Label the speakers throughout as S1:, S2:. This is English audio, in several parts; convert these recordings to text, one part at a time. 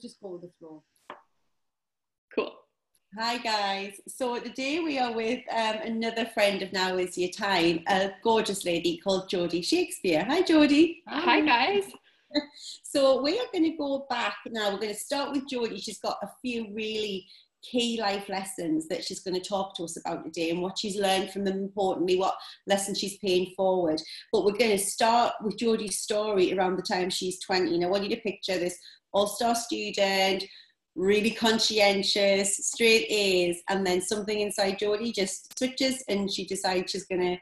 S1: Just go with the flow.
S2: Cool.
S1: Hi guys. So today we are with um, another friend of Now Is Your Time, a gorgeous lady called Jodie Shakespeare. Hi Jodie.
S2: Hi, guys.
S1: So we are going to go back now. We're going to start with Jodie. She's got a few really key life lessons that she's going to talk to us about today and what she's learned from them, importantly, what lessons she's paying forward. But we're going to start with Jodie's story around the time she's 20. And I want you to picture this all star student, really conscientious, straight A's, and then something inside Jodie just switches and she decides she's going to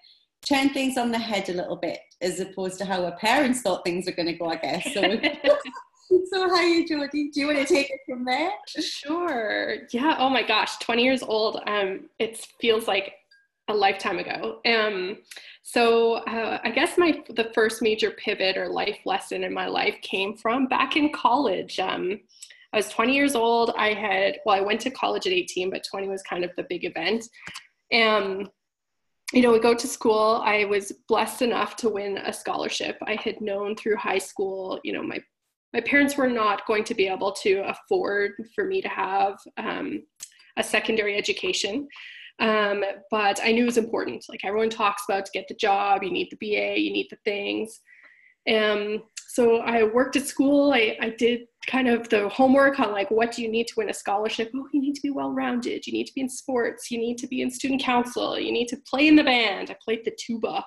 S1: turn things on the head a little bit as opposed to how her parents thought things were going to go, I guess. So, so how are you, Jodie? Do you want to take it from there?
S2: Sure. Yeah. Oh my gosh, 20 years old. Um, it feels like a lifetime ago. Um, so uh, I guess my the first major pivot or life lesson in my life came from back in college. Um, I was 20 years old. I had well, I went to college at 18, but 20 was kind of the big event. Um, you know, we go to school. I was blessed enough to win a scholarship. I had known through high school, you know, my my parents were not going to be able to afford for me to have um, a secondary education. Um, but I knew it was important. Like everyone talks about to get the job, you need the BA, you need the things. Um, so I worked at school. I, I did kind of the homework on like what do you need to win a scholarship oh you need to be well rounded you need to be in sports you need to be in student council you need to play in the band i played the tuba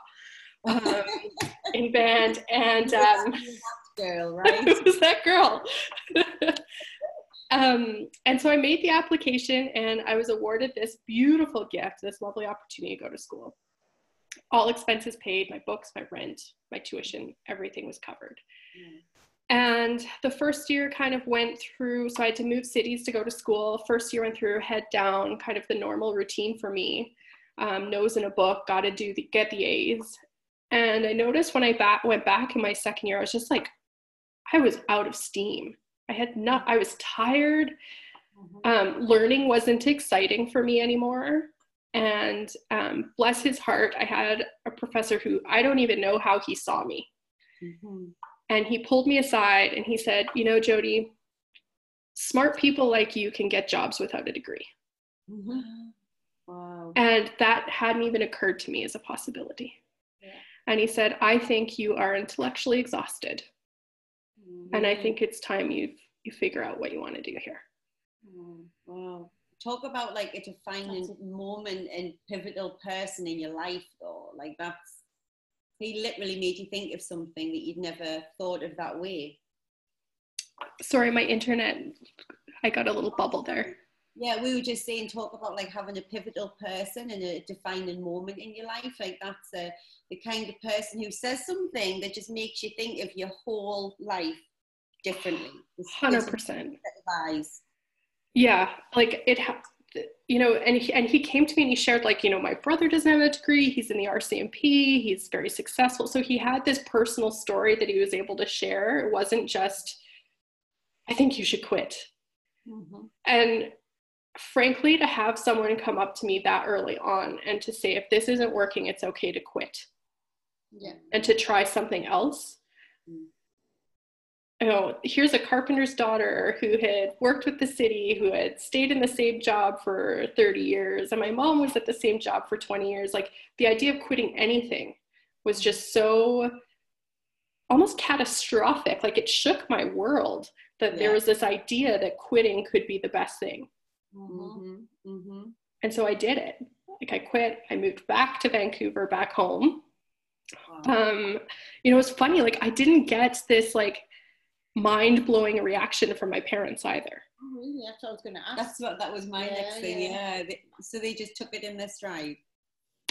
S2: um, in band and um,
S1: Girl, right?
S2: it was that girl um, and so i made the application and i was awarded this beautiful gift this lovely opportunity to go to school all expenses paid my books my rent my tuition everything was covered
S1: Mm.
S2: and the first year kind of went through, so I had to move cities to go to school. First year went through head down, kind of the normal routine for me. Um, nose in a book, got to do the, get the A's. And I noticed when I back, went back in my second year, I was just like, I was out of steam. I had not, I was tired.
S1: Mhm.
S2: Um, learning wasn't exciting for me anymore. And um, bless his heart, I had a professor who I don't even know how he saw me.
S1: Mhm.
S2: And he pulled me aside and he said, You know, Jody, smart people like you can get jobs without a degree.
S1: Mhm. Wow.
S2: And that hadn't even occurred to me as a possibility.
S1: Yeah.
S2: And he said, I think you are intellectually exhausted. And I think it's time you you figure out what you want to do here.
S1: Mm, Wow. Talk about like a defining moment and pivotal person in your life, though. Like that's he literally made you think of something that you'd never thought of that way.
S2: Sorry, my internet, I got a little bubble there.
S1: Yeah, we were just saying talk about like having a pivotal person and a defining moment in your life. Like that's a, the kind of person who says something that just makes you think of your whole life differently. This- this
S2: 100%.
S1: set of eyes.
S2: Yeah, like it, ha- you know, and he, and he came to me and he shared like, you know, my brother doesn't have a degree. He's in the RCMP. He's very successful. So he had this personal story that he was able to share. It wasn't just, I think you should quit.
S1: Mhm.
S2: And frankly, to have someone come up to me that early on and to say, if this isn't working, it's okay to quit
S1: Yeah.
S2: and to try something else.
S1: Mm.
S2: You know, here's a carpenter's daughter who had worked with the city, who had stayed in the same job for 30 years, and my mom was at the same job for 20 years. Like the idea of quitting anything was just so almost catastrophic. Like it shook my world that there was this idea that quitting could be the best thing.
S1: Mhm. Mhm.
S2: And so I did it. Like I quit, I moved back to Vancouver, back home.
S1: Wow.
S2: Um, you know, it's funny, like I didn't get this like mind blowing reaction from my parents either.
S3: Oh, really? That's what I was going to ask.
S1: That's what that was my
S3: Yeah,
S1: next thing.
S3: yeah.
S1: Yeah. They- so they just took it in their stride.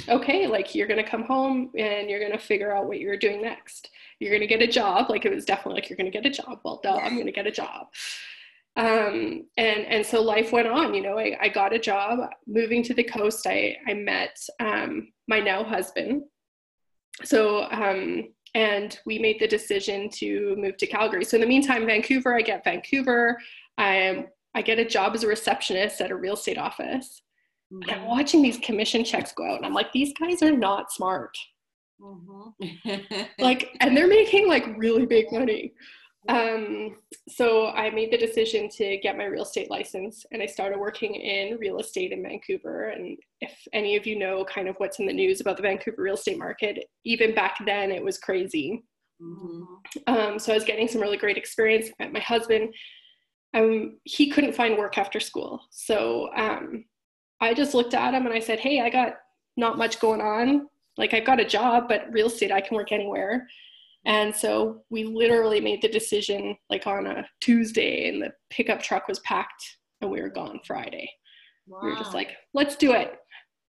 S2: Okay, like you're gonna come home and you're gonna figure out what you're doing next. You're gonna get a job. Like it was definitely like you're gonna get a job. Well, duh, I'm gonna get a job. Um, and and so life went on. You know, I, I got a job. Moving to the coast, I I met um, my now husband. So um, and we made the decision to move to Calgary. So in the meantime, Vancouver, I get Vancouver. I I get a job as a receptionist at a real estate office. And I'm watching these commission checks go out, and I'm like, these guys are not smart.
S1: Mhm.
S2: Like, and they're making like really big money. Um, so I made the decision to get my real estate license and I started working in real estate in Vancouver. And if any of you know kind of what's in the news about the Vancouver real estate market, even back then it was crazy. Mm-hmm. Um, so I was getting some really great experience. I met my husband. Um, he couldn't find work after school. So um, I just looked at him and I said, Hey, I got not much going on. Like I've got a job, but real estate, I can work anywhere. And so we literally made the decision like on a Tuesday and the pickup truck was packed and we were gone Friday. Wow. We were just like, let's do it.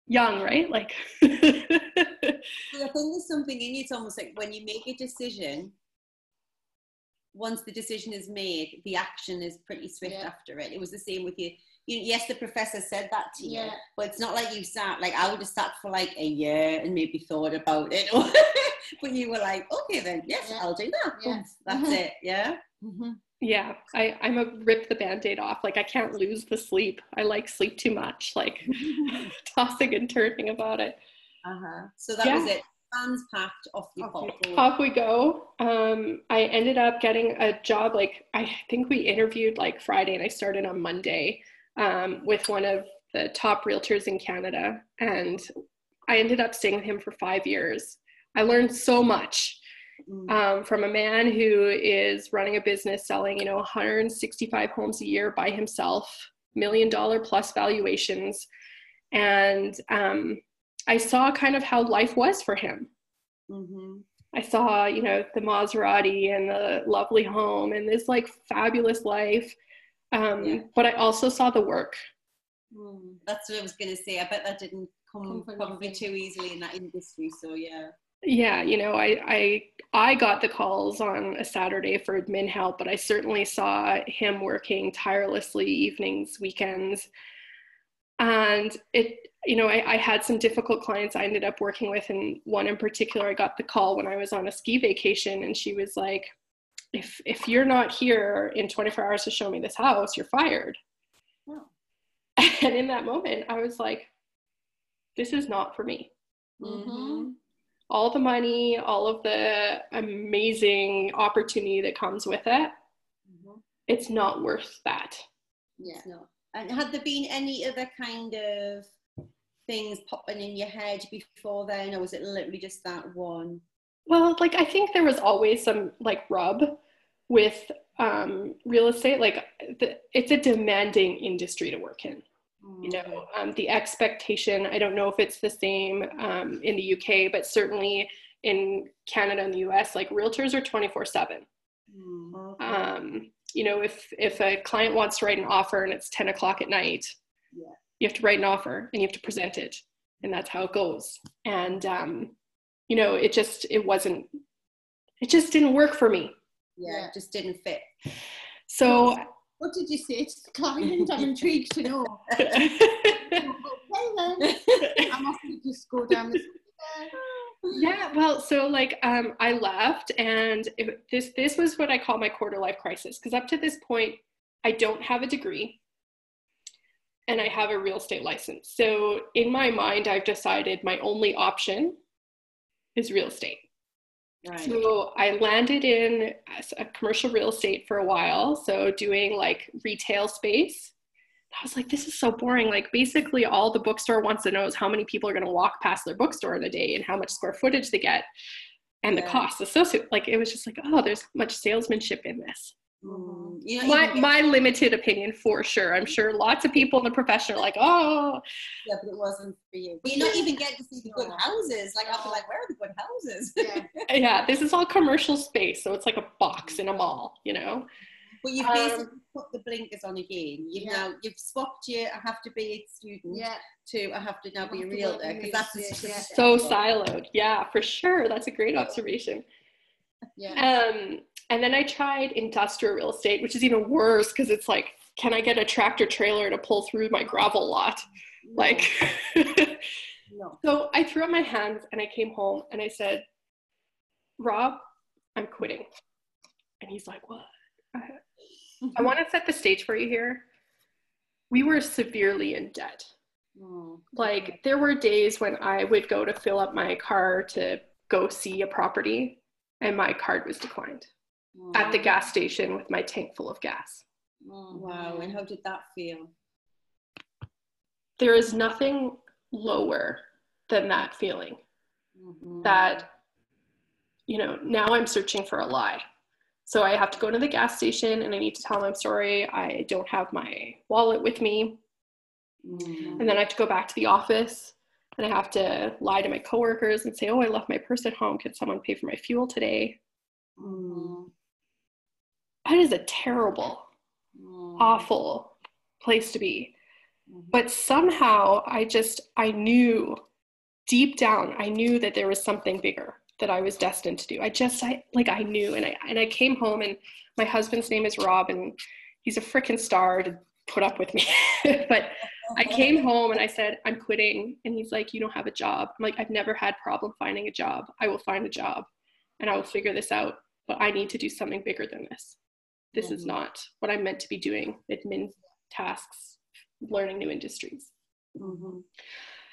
S2: Young, right? Like
S1: I think there's something in you, it's almost like when you make a decision, once the decision is made, the action is pretty swift yeah. after it. It was the same with you you, yes, the professor said that to you, yeah. but it's not like you sat like I would have sat for like a year and maybe thought about it, but you were like, okay, then yes, yeah. I'll do that. Yeah. That's mm-hmm. it. Yeah.
S2: Mm-hmm. Yeah, I, I'm a rip the band-aid off. Like I can't lose the sleep. I like sleep too much, like tossing and turning about it.
S1: Uh-huh. So that was it. Plans packed, off you pop.
S2: Off we go. Um, I ended up getting a job. Like I think we interviewed like Friday, and I started on Monday um, with one of the top realtors in Canada. And I ended up staying with him for five years. I learned so much mm. um, from a man who is running a business selling, you know, 165 homes a year by himself, million dollar plus valuations. And um, I saw kind of how life was for him. Mm-hmm. I saw, you know, the Maserati and the lovely home and this like fabulous life. Um, yeah. But I also saw the work.
S1: Mm, that's what I was going to say. I bet that didn't come probably too easily in that industry. So yeah.
S2: Yeah, you know, I I I got the calls on a Saturday for admin help, but I certainly saw him working tirelessly evenings, weekends, and it you know I, I had some difficult clients I ended up working with, and one in particular, I got the call when I was on a ski vacation, and she was like, if if you're not here in 24 hours to show me this house you're fired oh. and in that moment i was like this is not for me mm-hmm. All the money all of the amazing opportunity that comes with it mm-hmm. it's not worth that.
S1: Yeah. No and had there been any other kind of things popping in your head before then or was it literally just that one?
S2: Well like i think there was always some like rub with um, real estate. Like the, it's a demanding industry to work in you know mm-hmm. um, the expectation i don't know if it's the same um, in the uk but certainly in canada and the us like realtors are 24 7 mm-hmm. um, you know if if a client wants to write an offer and it's 10 o'clock at night yeah. you have to write an offer and you have to present it and that's how it goes and um, you know it just it wasn't it just didn't work for me
S1: yeah, it just didn't fit
S2: so
S3: what did you say? To the client i'm intrigued to know. Okay then. I must just go down the
S2: yeah well so like um, i left and it, this this was what i call my quarter life crisis because up to this point i don't have a degree and i have a real estate license. So in my mind i've decided my only option is real estate. Right. So I landed in a commercial real estate for a while, so doing like retail space. I was like, this is so boring. Like, basically, all the bookstore wants to know is how many people are going to walk past their bookstore in a day and how much square footage they get and yeah. the costs associated. Like, it was just like, oh, there's much salesmanship in this. Mm, you know, my, my limited opinion for sure. I'm sure lots of people in the profession are like, oh.
S1: Yeah, but it wasn't for you. But you not even get to see the good houses. Like, I'll be like, where are the good houses?
S2: Yeah. yeah, this is all commercial space. So it's like a box in a mall, you know?
S1: But you've basically um, put the blinkers on again. You've yeah. now, you've swapped your, I have to be a student yeah. to I have to now be a realtor. Because that's
S2: yeah. so siloed. Yeah, for sure. That's a great observation. Yeah. Um, and then I tried industrial real estate, which is even worse because it's like, can I get a tractor trailer to pull through my gravel lot? No. Like, no. so I threw up my hands and I came home and I said, Rob, I'm quitting. And he's like, what? I want to set the stage for you here. We were severely in debt. Oh, like, there were days when I would go to fill up my car to go see a property and my card was declined. at the gas station with my tank full of gas.
S1: Wow. And how did that feel?
S2: There is nothing lower than that feeling
S1: Mhm.
S2: that, you know, now I'm searching for a lie. So I have to go to the gas station and I need to tell them I'm sorry, I don't have my wallet with me.
S1: Mhm.
S2: And then I have to go back to the office and I have to lie to my coworkers and say, oh, I left my purse at home. Can someone pay for my fuel today?
S1: Mhm.
S2: That is a terrible,
S1: Mhm.
S2: awful place to be.
S1: Mhm.
S2: But somehow I just, I knew deep down, I knew that there was something bigger that I was destined to do. I just, I like, I knew. And I, and I came home and my husband's name is Rob and he's a freaking star to put up with me. but I came home and I said, I'm quitting. And he's like, You don't have a job. I'm like, I've never had problem finding a job. I will find a job and I will figure this out. But I need to do something bigger than this. This is
S1: Mhm.
S2: not what I'm meant to be doing admin tasks, learning new industries.
S1: Mhm.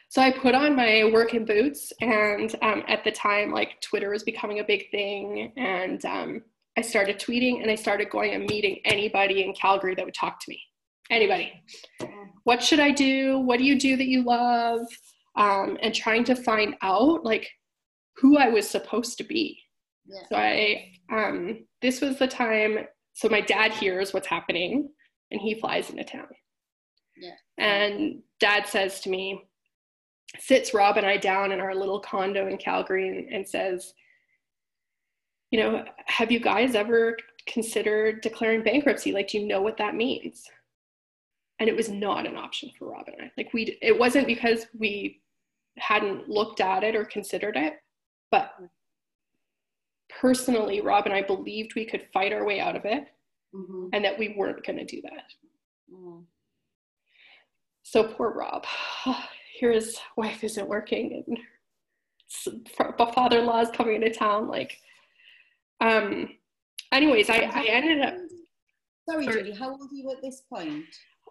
S2: So I put on my working boots, and um, at the time, like Twitter was becoming a big thing, and um, I started tweeting and I started going and meeting anybody in Calgary that would talk to me. Anybody. What should I do? What do you do that you love? Um, and trying to find out like who I was supposed to be.
S3: Yeah.
S2: So I, um, this was the time. So my dad hears what's happening, and he flies into town.
S3: Yeah.
S2: And dad says to me, sits Rob and I down in our little condo in Calgary and, and says, you know, have you guys ever considered declaring bankruptcy? Like, do you know what that means? And it was not an option for Rob and I. Like, we, it wasn't because we hadn't looked at it or considered it, but personally, Rob and I believed we could fight our way out of it
S1: Mhm.
S2: and that we weren't going to do that.
S1: Mhm.
S2: So poor Rob. Here his wife isn't working and father-in-law is coming into town. Like, um, anyways, I, I ended up,
S1: Sorry,
S2: Sorry.
S1: Judy. How old are you at this point?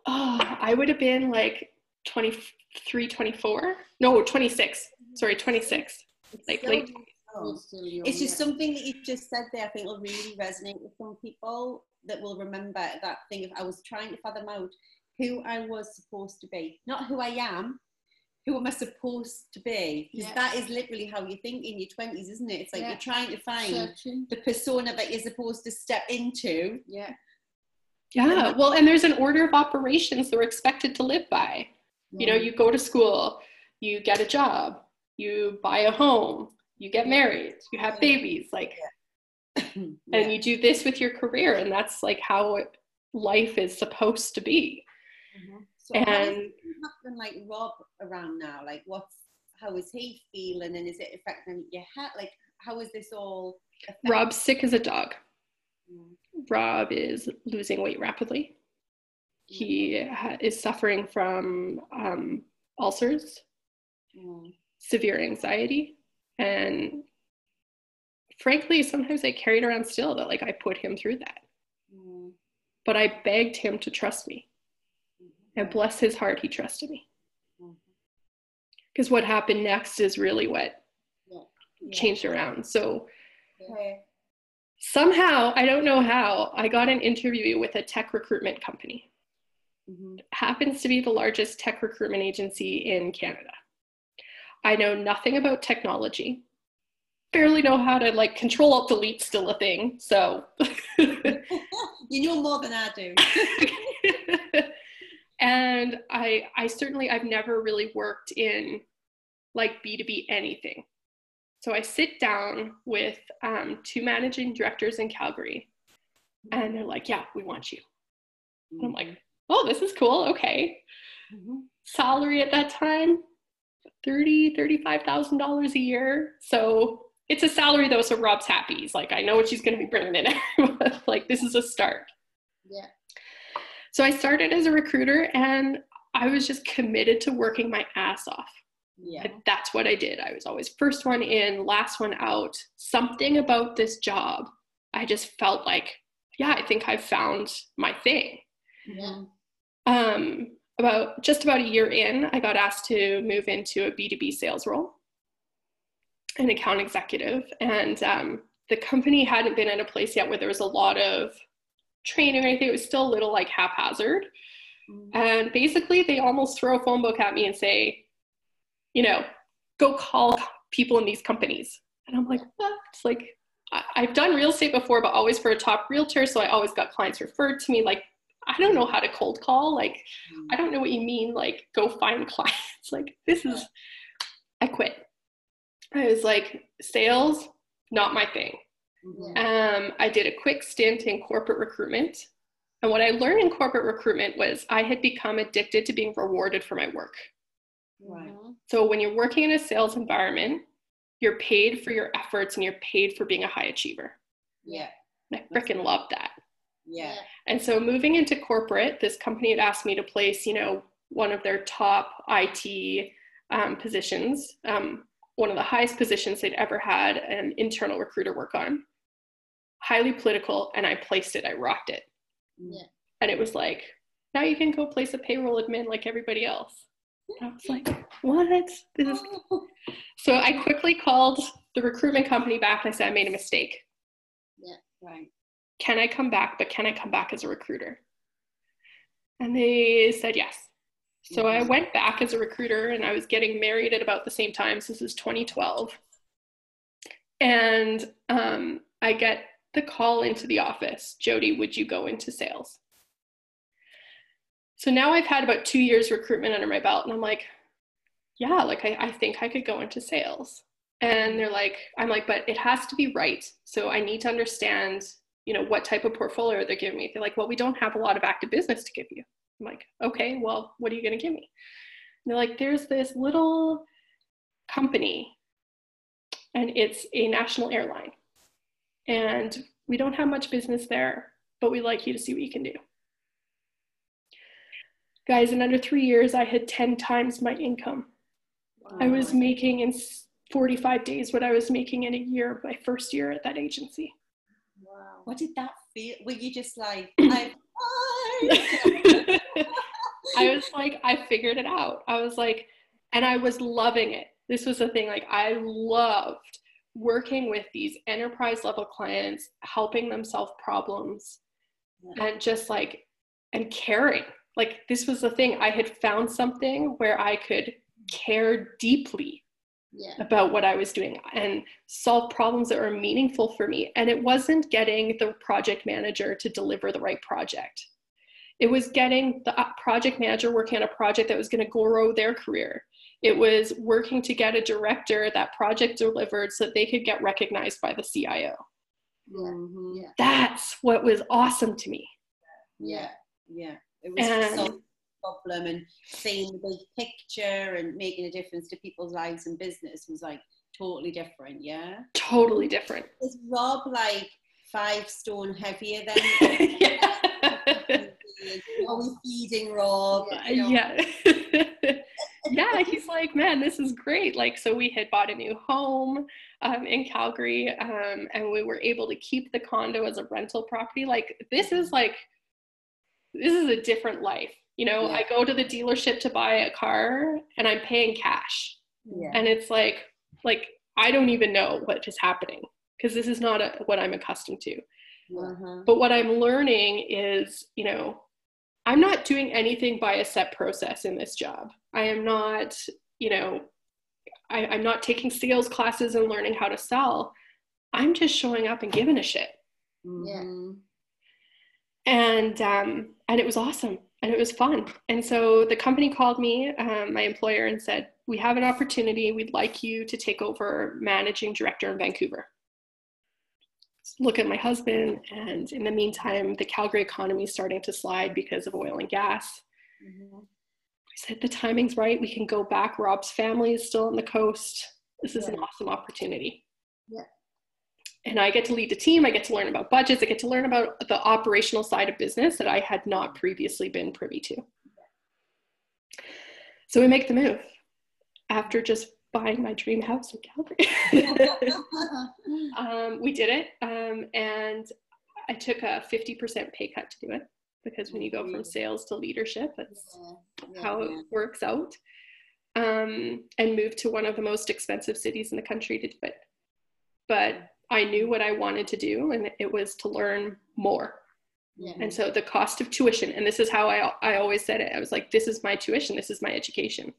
S2: Oh, I would have been like 23, 24. No, 26. Sorry, 26.
S1: It's
S2: Like
S1: so
S2: late-
S1: young.
S3: Still young,
S1: It's just
S3: yeah.
S1: something that you just said there. I think will really resonate with some people that will remember that thing. If I was trying to fathom out who I was supposed to be, not who I am, who am I supposed to be? Because
S3: Yeah.
S1: that is literally how you think in your twenties, isn't it? It's like
S3: Yeah.
S1: you're trying to find
S3: searching.
S1: the persona that you're supposed to step into.
S3: Yeah.
S2: Yeah. Well, and there's an order of operations that we're expected to live by. You know, you go to school, you get a job, you buy a home, you get married, you have babies. Like, and you do this with your career and that's like how it, life is supposed to be
S1: Mhm. So
S2: and
S1: like Rob around now? Like, what's how is he feeling, and is it affecting your health? Like, how is this all? affecting-
S2: rob's sick as a dog rob is losing weight rapidly he ha- is suffering from um, ulcers
S1: mm,
S2: severe anxiety and frankly sometimes i carried around still that like i put him through that
S1: mm,
S2: but i begged him to trust me
S1: mhm.
S2: and bless his heart he trusted me
S1: Mhm.
S2: because what happened next is really what
S1: Yeah.
S2: changed around so
S1: Okay.
S2: Somehow i don't know how i got an interview with a tech recruitment company.
S1: Mhm.
S2: happens to be the largest tech recruitment agency in canada. I know nothing about technology. Barely know how to like control alt delete still a thing so.
S1: You know more than I do.
S2: and i i certainly i've never really worked in like b2b anything so i sit down with um, two managing directors in calgary and they're like yeah we want you. And i'm like oh this is cool. Okay.
S1: Mhm.
S2: salary at that time 30 35000 dollars a year. So it's a salary though so rob's happy. He's like i know what she's going to be bringing in. Like this is a start.
S3: Yeah.
S2: so i started as a recruiter and i was just committed to working my ass off
S1: yeah.
S2: And that's what i did i was always first one in last one out something about this job i just felt like yeah i think i've found my thing
S3: Yeah.
S2: um, about just about a year in, I got asked to move into a B2B sales role, an account executive. And um, the company hadn't been in a place yet where there was a lot of training or anything. It was still a little like haphazard. Mm-hmm. And basically, they almost throw a phone book at me and say, you know, go call people in these companies. And I'm like, what? It's like, I've done real estate before, but always for a top realtor. So I always got clients referred to me. Like, I don't know how to cold call. Like, mm-hmm. I don't know what you mean. Like, go find clients. like, this is, I quit. I was like, sales, not my thing. Um, I did a quick stint in corporate recruitment. And what I learned in corporate recruitment was I had become addicted to being rewarded for my work. Right. Mm-hmm. So when you're working in a sales environment, you're paid for your efforts and you're paid for being a high achiever.
S1: Yeah.
S2: And I freaking love that.
S1: Yeah.
S2: And so moving into corporate, this company had asked me to place, you know, one of their top IT um, positions, um, one of the highest positions they'd ever had an internal recruiter work on. Highly political, and I placed it. I rocked it.
S3: Yeah.
S2: And it was like, now you can go place a payroll admin like everybody else. I was like, what? This is... So I quickly called the recruitment company back and I said, I made a mistake.
S3: Yeah, right.
S2: Can I come back? But can I come back as a recruiter? And they said yes. So I went back as a recruiter and I was getting married at about the same time. So this is 2012. And um, I get the call into the office Jody, would you go into sales? So now I've had about two years recruitment under my belt, and I'm like, yeah, like I, I think I could go into sales. And they're like, I'm like, but it has to be right. So I need to understand, you know, what type of portfolio they're giving me. They're like, well, we don't have a lot of active business to give you. I'm like, okay, well, what are you going to give me? And they're like, there's this little company and it's a national airline. And we don't have much business there, but we'd like you to see what you can do. Guys, in under three years, I had 10 times my income. Wow. I was making in 45 days what I was making in a year, my first year at that agency.
S1: Wow. What did that feel? Were you just like, I
S2: I was like, I figured it out. I was like, and I was loving it. This was the thing, like, I loved working with these enterprise level clients, helping them solve problems, yeah. and just like, and caring. Like, this was the thing. I had found something where I could care deeply
S3: yeah.
S2: about what I was doing and solve problems that were meaningful for me. And it wasn't getting the project manager to deliver the right project it was getting the uh, project manager working on a project that was going to grow their career. It was working to get a director that project delivered so that they could get recognized by the CIO.
S3: Mm-hmm. Yeah.
S2: That's what was awesome to me.
S1: Yeah, yeah. It was and, so problem and seeing the big picture and making a difference to people's lives and business was like totally different. Yeah.
S2: Totally different.
S1: Is Rob like five stone heavier than?
S2: yeah.
S1: Are we feeding Rob?
S2: You know? Yeah. yeah, he's like, man, this is great. Like, so we had bought a new home um, in Calgary, um, and we were able to keep the condo as a rental property. Like, this is like, this is a different life. You know, yeah. I go to the dealership to buy a car, and I'm paying cash,
S1: yeah.
S2: and it's like, like I don't even know what is happening because this is not a, what I'm accustomed to.
S1: Uh-huh.
S2: But what I'm learning is, you know, I'm not doing anything by a set process in this job. I am not, you know, I, I'm not taking sales classes and learning how to sell. I'm just showing up and giving a shit.
S3: Yeah.
S2: And um, and it was awesome and it was fun. And so the company called me, um, my employer, and said, "We have an opportunity. We'd like you to take over managing director in Vancouver." look at my husband. And in the meantime, the Calgary economy is starting to slide because of oil and gas. Mm-hmm. I said, the timing's right. We can go back. Rob's family is still on the coast. This is yeah. an awesome opportunity.
S3: Yeah.
S2: And I get to lead the team. I get to learn about budgets. I get to learn about the operational side of business that I had not previously been privy to. So we make the move after just buying my dream house in Calgary. um, we did it, um, and I took a 50% pay cut to do it because when you go from mm-hmm. sales to leadership, that's yeah. Yeah, how yeah. it works out. Um, and moved to one of the most expensive cities in the country to do it. But I knew what I wanted to do, and it was to learn more.
S3: Yeah.
S2: And so the cost of tuition, and this is how I, I always said it I was like, this is my tuition, this is my education.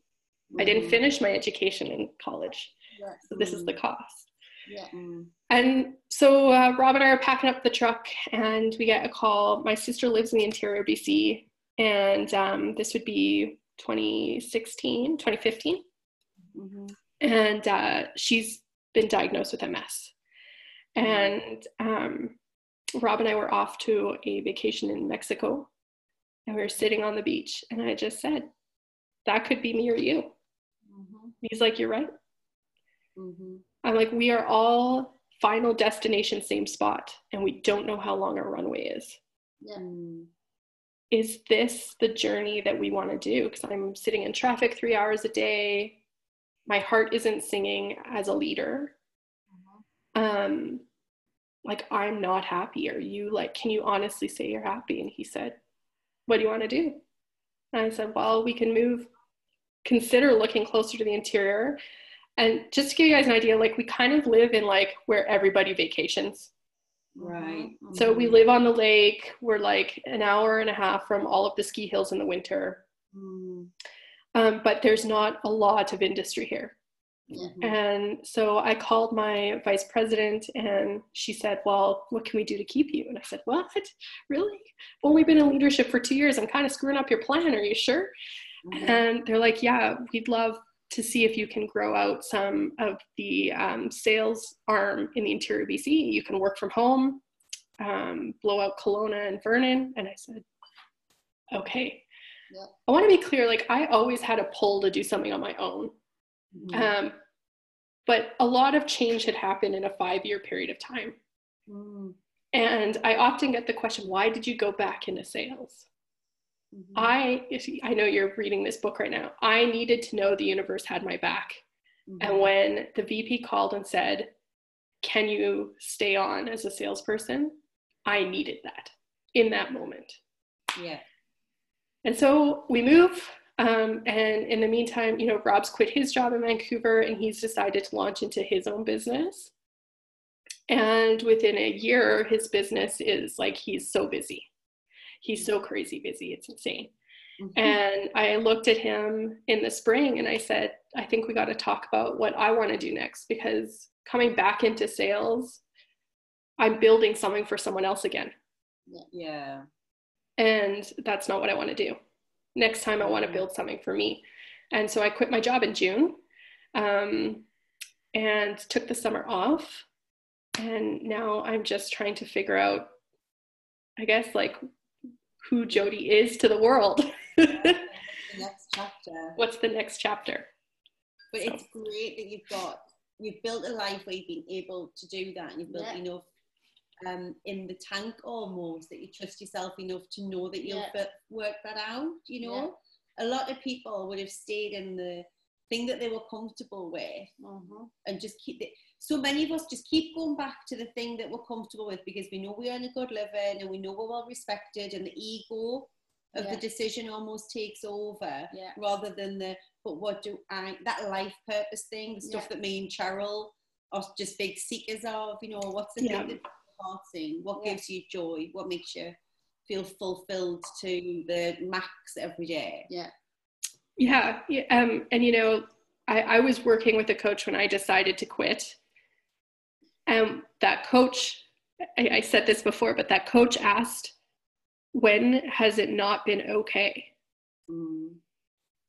S2: I didn't
S1: Mhm.
S2: finish my education in college,
S3: Yeah.
S2: so this is the
S1: Mm.
S2: cost.
S3: Yeah.
S1: Mm.
S2: And so uh, Rob and I are packing up the truck, and we get a call. My sister lives in the interior BC, and um, this would be 2016, 2015.
S1: Mhm.
S2: And uh, she's been diagnosed with MS. And um, Rob and I were off to a vacation in Mexico, and we were sitting on the beach, and I just said, That could be me or you.
S3: Mhm.
S2: He's like, You're right.
S1: Mhm.
S2: I'm like, we are all final destination, same spot, and we don't know how long our runway is.
S3: Yeah.
S1: Mm.
S2: Is this the journey that we want to do? Because I'm sitting in traffic three hours a day. My heart isn't singing as a leader. Um, like I'm not happy. Are you like, can you honestly say you're happy? And he said, What do you want to do? And I said, Well, we can move, consider looking closer to the interior. And just to give you guys an idea, like we kind of live in like where everybody vacations.
S1: Right.
S3: Mhm.
S2: So we live on the lake. We're like an hour and a half from all of the ski hills in the winter.
S1: Mm.
S2: Um, but there's not a lot of industry here.
S1: Mhm.
S2: And so I called my vice president and she said, Well, what can we do to keep you? And I said, What? Really? I've only been in leadership for two years. I'm kind of screwing up your plan. Are you sure?
S1: Mhm.
S2: And they're like, Yeah, we'd love to see if you can grow out some of the um, sales arm in the interior BC. You can work from home, um, blow out Kelowna and Vernon. And I said, Okay.
S3: Yeah.
S2: I want to be clear like, I always had a pull to do something on my own.
S1: Mhm.
S2: Um, but a lot of change had happened in a five year period of time.
S1: Mm.
S2: And I often get the question, why did you go back into sales?
S1: Mhm.
S2: I, I know you're reading this book right now. I needed to know the universe had my back. And when the VP called and said, Can you stay on as a salesperson? I needed that in that moment.
S1: yeah.
S2: And so we move. Um, and in the meantime, you know, Rob's quit his job in Vancouver and he's decided to launch into his own business. And within a year, his business is like he's so busy. He's so crazy busy. It's insane.
S1: Mhm.
S2: And I looked at him in the spring and I said, I think we got to talk about what I want to do next because coming back into sales, I'm building something for someone else again.
S1: yeah.
S2: And that's not what I want to do. Next time, I want to build something for me. And so I quit my job in June um, and took the summer off. And now I'm just trying to figure out, I guess, like who Jody is to the world.
S1: The next chapter.
S2: What's the next chapter?
S1: But
S2: So-
S1: it's great that you've got you've built a life where you've been able to do that and you've built
S3: Yeah.
S1: enough um in the tank almost that you trust yourself enough to know that you'll
S3: Yeah.
S1: fi- work that out, you know? A lot of people would have stayed in the thing that they were comfortable with
S3: Mhm.
S1: and just keep it. So many of us just keep going back to the thing that we're comfortable with because we know we earn a good living and we know we're well respected, and the ego of
S3: Yeah.
S1: the decision almost takes over
S3: Yeah.
S1: rather than the but what do I that life purpose thing, the stuff
S3: Yeah.
S1: that me and Cheryl are just big seekers of. You know, what's the
S2: Yeah.
S1: thing that your heart's in? What
S3: Yeah.
S1: gives you joy? What makes you feel fulfilled to the max every day?
S3: Yeah.
S2: Yeah. yeah, Um, and you know, I, I was working with a coach when I decided to quit. And that coach, I, I said this before, but that coach asked, when has it not been okay?
S1: Mm.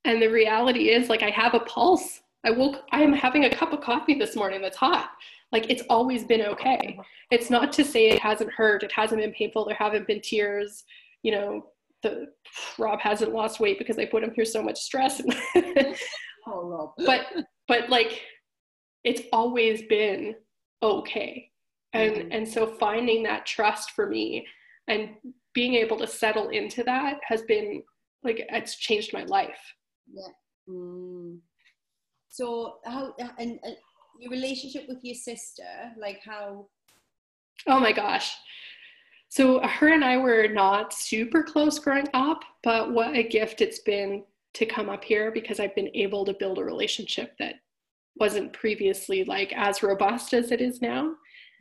S2: And the reality is, like, I have a pulse. I woke, I am having a cup of coffee this morning that's hot. Like, it's always been okay. It's not to say it hasn't hurt, it hasn't been painful, there haven't been tears. You know, the Rob hasn't lost weight because I put him through so much stress.
S1: Oh, Rob.
S2: but, but like, it's always been okay. And,
S1: Mhm.
S2: and so finding that trust for me and being able to settle into that has been like, it's changed my life.
S1: Mm. So how and, and your relationship with your sister, like how?
S2: Oh my gosh. So her and I were not super close growing up, but what a gift it's been to come up here because I've been able to build a relationship that wasn't previously like as robust as it is now.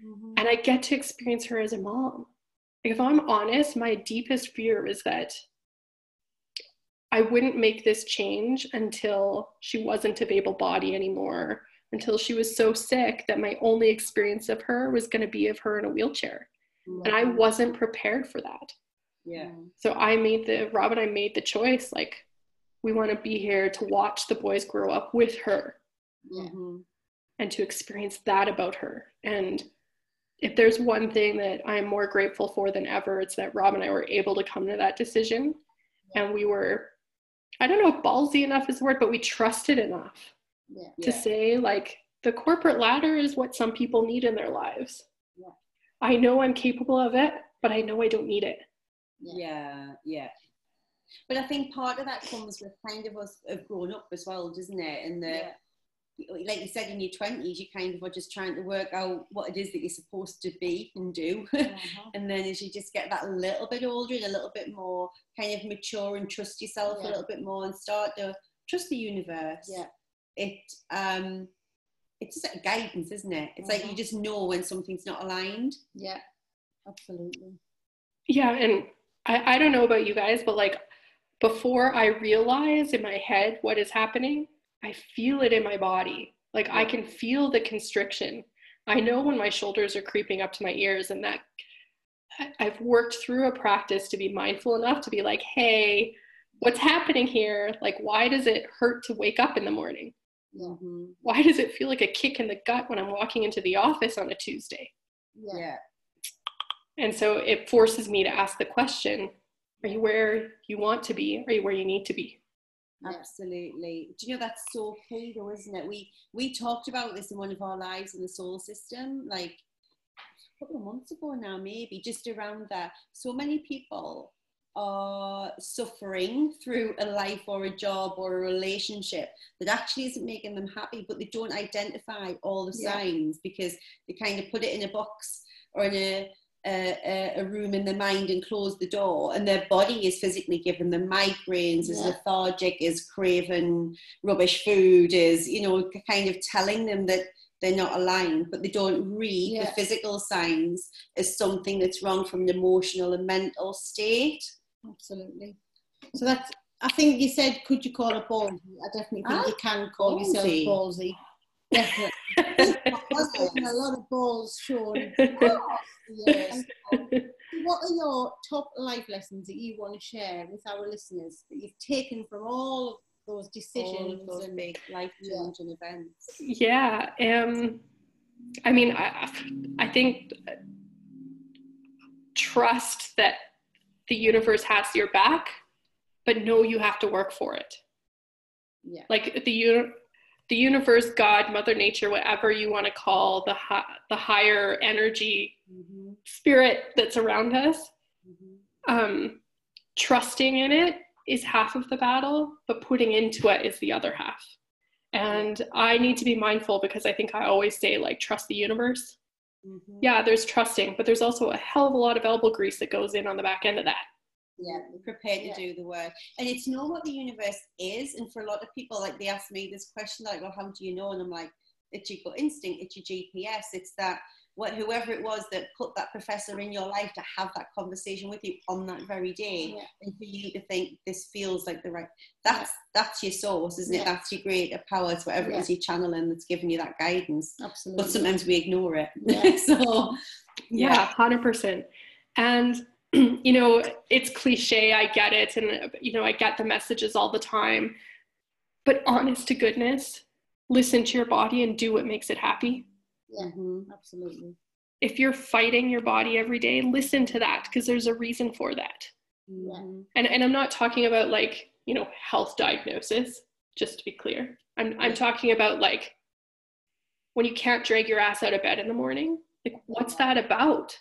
S3: Mhm.
S2: and I get to experience her as a mom. If I'm honest, my deepest fear is that I wouldn't make this change until she wasn't a able body anymore, until she was so sick that my only experience of her was going to be of her in a wheelchair. And I wasn't prepared for that.
S1: Yeah.
S2: So I made the, Rob and I made the choice like, we want to be here to watch the boys grow up with her
S3: Yeah.
S1: Mhm.
S2: and to experience that about her. And if there's one thing that I am more grateful for than ever, it's that Rob and I were able to come to that decision. And we were, I don't know if ballsy enough is the word, but we trusted enough
S3: Yeah.
S2: to
S1: Yeah.
S2: say, like, the corporate ladder is what some people need in their lives.
S3: Yeah.
S2: I know I'm capable of it, but I know I don't need it.
S1: Yeah, yeah. But I think part of that comes with kind of us have grown up as well, doesn't it? And the
S3: Yeah.
S1: like you said in your twenties, you kind of are just trying to work out what it is that you're supposed to be and do.
S3: Uh-huh.
S1: and then as you just get that little bit older and a little bit more kind of mature and trust yourself
S3: Yeah.
S1: a little bit more and start to trust the universe.
S3: Yeah.
S1: It um it's just like guidance, isn't it? It's like you
S3: Mhm.
S1: just know when something's not aligned.
S3: Yeah. Absolutely.
S2: Yeah, and I, I don't know about you guys, but like before I realize in my head what is happening, I feel it in my body. Like I can feel the constriction. I know when my shoulders are creeping up to my ears, and that I've worked through a practice to be mindful enough to be like, hey, what's happening here? Like, why does it hurt to wake up in the morning?
S3: Yeah.
S1: Mhm.
S2: Why does it feel like a kick in the gut when I'm walking into the office on a Tuesday?
S3: Yeah.
S1: Yeah.
S2: And so it forces me to ask the question Are you where you want to be? Are you where you need to be?
S1: Absolutely. Do you know that's so key though, isn't it? We we talked about this in one of our lives in the soul system, like a couple of months ago now, maybe, just around that. So many people are suffering through a life or a job or a relationship that actually isn't making them happy, but they don't identify all the
S3: Yeah.
S1: signs because they kind of put it in a box or in a a, a- room in their mind and close the door, and their body is physically giving them migraines, is lethargic, is craving rubbish food, is you know kind of telling them that they're not aligned, but they don't read the physical signs as something that's wrong from an emotional and mental state.
S3: Absolutely. So that's. I think you said, could you call it ballsy? I definitely think
S1: Ah,
S3: you can call yourself
S1: ballsy.
S3: ballsy. Definitely. There's been a lot of balls shown. across. What are your top life lessons that you want to share with our listeners that you've taken from all of those
S1: All
S3: decisions
S1: of those
S3: and
S1: big life
S3: Yeah.
S1: changing events.
S2: yeah. Um, I mean, I, I think trust that the universe has your back, but know you have to work for it.
S3: yeah,
S2: Like the uni- the universe, God, Mother Nature, whatever you want to call the hi- the higher energy
S1: Mm-hmm.
S2: spirit that's around us,
S1: Mm-hmm.
S2: um, trusting in it is half of the battle, but putting into it is the other half. And I need to be mindful because I think I always say, like, trust the universe.
S1: Mm-hmm.
S2: Yeah, there's trusting, but there's also a hell of a lot of elbow grease that goes in on the back end of that.
S3: yeah,
S1: prepared to
S3: Yeah.
S1: do the work. And it's know what the universe is. And for a lot of people, like they ask me this question, like, well, how do you know? And I'm like, it's your gut instinct, it's your GPS, it's that what whoever it was that put that professor in your life to have that conversation with you on that very day.
S3: yeah,
S1: And for you to think this feels like the right that's that's your source, isn't it? That's your greater power. It's whatever it is you're channeling that's giving you that guidance.
S3: absolutely.
S1: But sometimes we ignore it.
S3: Yeah.
S1: so
S2: Yeah, 100%. And, you know, it's cliche, I get it. And, you know, I get the messages all the time. But honest to goodness, listen to your body and do what makes it happy.
S3: Yeah,
S1: mhm.
S3: absolutely.
S2: If you're fighting your body every day, listen to that because there's a reason for that.
S1: Mhm.
S2: And, and I'm not talking about like, you know, health diagnosis, just to be clear. I'm, I'm talking about like when you can't drag your ass out of bed in the morning, like, what's that about?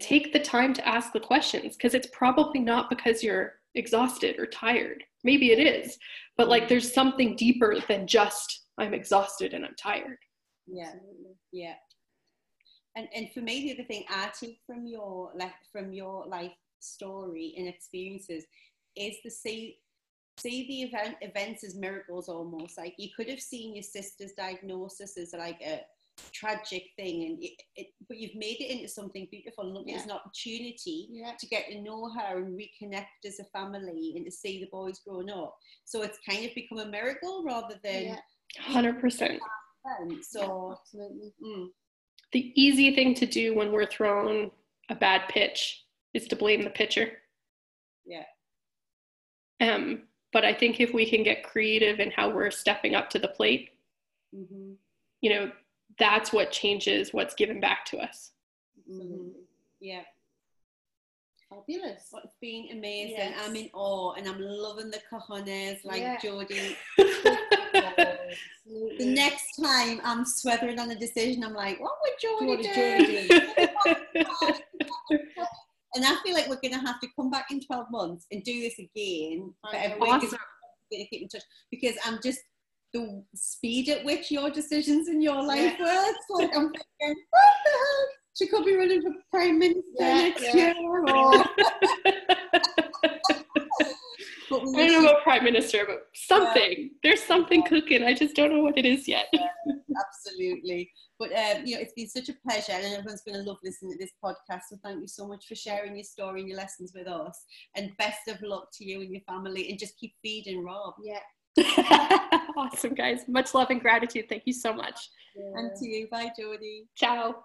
S2: Take the time to ask the questions because it's probably not because you're exhausted or tired. Maybe it is, but like there's something deeper than just I'm exhausted and I'm tired.
S1: Yeah.
S3: Absolutely.
S1: Yeah. And and for me, the other thing I take from your like from your life story and experiences is the see see the event events as miracles almost. Like you could have seen your sister's diagnosis as like a tragic thing and it, it, but you've made it into something beautiful and look
S3: Yeah.
S1: there's an opportunity
S3: Yeah.
S1: to get to know her and reconnect as a family and to see the boys growing up so it's kind of become a miracle rather than
S3: Yeah.
S2: 100%.
S1: Fun. so
S3: Absolutely.
S1: mm,
S2: The easy thing to do when we're thrown a bad pitch is to blame the pitcher.
S1: Yeah.
S2: Um, but I think if we can get creative in how we're stepping up to the plate,
S1: mhm,
S2: you know, that's what changes what's given back to us.
S1: mhm.
S3: Absolutely.
S1: yeah
S3: Fabulous.
S1: Well, it's been amazing.
S3: Yes.
S1: I'm in awe and I'm loving the cojones like
S3: Yeah.
S1: Jodie. The next time I'm swearing on a decision, I'm like, what would Jodie do?
S3: Jodie
S1: and I feel like we're going to have to come back in 12 months and do this again. But
S2: Awesome.
S1: going to keep in touch because I'm just the speed at which your decisions in your life works. Like I'm thinking, what the hell? She could be running for prime minister
S3: Yeah,
S1: next
S3: yeah.
S1: year. Or,
S2: I don't know about prime minister, but something. There's something cooking. I just don't know what it is yet.
S1: absolutely. But um, you know, it's been such a pleasure, and everyone's going to love listening to this podcast. So thank you so much for sharing your story and your lessons with us. And best of luck to you and your family, and just keep feeding Rob.
S3: Yeah.
S2: awesome, guys. Much love and gratitude. Thank you so much.
S1: And to you, bye, Jodie.
S2: Ciao.